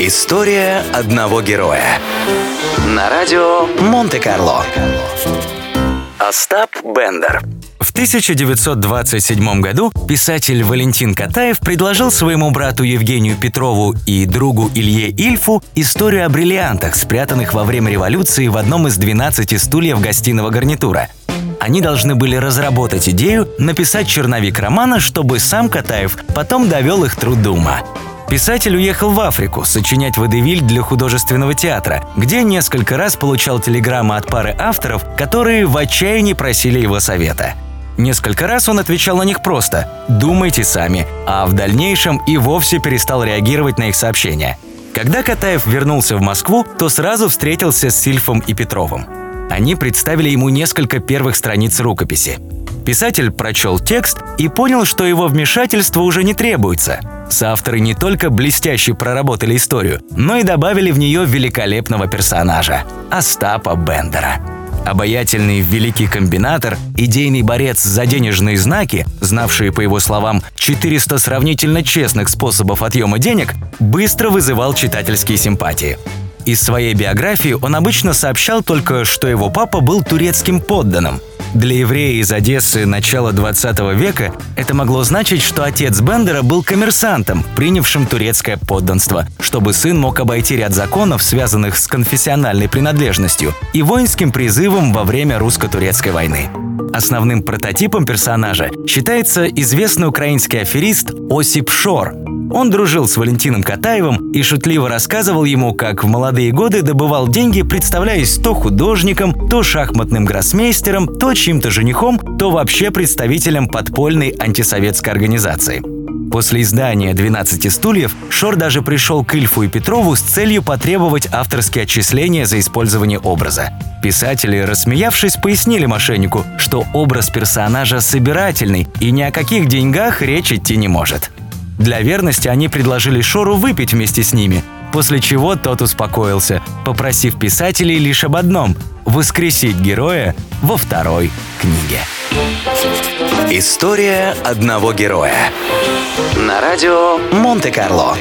История одного героя. На радио Монте-Карло. Остап Бендер. В 1927 году писатель Валентин Катаев предложил своему брату Евгению Петрову и другу Илье Ильфу историю о бриллиантах, спрятанных во время революции в одном из 12 стульев гостиного гарнитура. Они должны были разработать идею, написать черновик романа, чтобы сам Катаев потом довел их труд до ума. Писатель уехал в Африку сочинять водевиль для художественного театра, где несколько раз получал телеграммы от пары авторов, которые в отчаянии просили его совета. Несколько раз он отвечал на них просто «думайте сами», а в дальнейшем и вовсе перестал реагировать на их сообщения. Когда Катаев вернулся в Москву, то сразу встретился с Сильфом и Петровым. Они представили ему несколько первых страниц рукописи. Писатель прочел текст и понял, что его вмешательство уже не требуется. Соавторы не только блестяще проработали историю, но и добавили в нее великолепного персонажа – Остапа Бендера. Обаятельный великий комбинатор, идейный борец за денежные знаки, знавший, по его словам, 400 сравнительно честных способов отъема денег, быстро вызывал читательские симпатии. Из своей биографии он обычно сообщал только, что его папа был турецким подданным – для еврея из Одессы начала 20 века это могло значить, что отец Бендера был коммерсантом, принявшим турецкое подданство, чтобы сын мог обойти ряд законов, связанных с конфессиональной принадлежностью и воинским призывом во время русско-турецкой войны. Основным прототипом персонажа считается известный украинский аферист Осип Шор, он дружил с Валентином Катаевым и шутливо рассказывал ему, как в молодые годы добывал деньги, представляясь то художником, то шахматным гроссмейстером, то чьим-то женихом, то вообще представителем подпольной антисоветской организации. После издания «12 стульев» Шор даже пришел к Ильфу и Петрову с целью потребовать авторские отчисления за использование образа. Писатели, рассмеявшись, пояснили мошеннику, что образ персонажа собирательный и ни о каких деньгах речь идти не может. Для верности они предложили Шору выпить вместе с ними, после чего тот успокоился, попросив писателей лишь об одном – воскресить героя во второй книге. История одного героя. На радио Монте-Карло.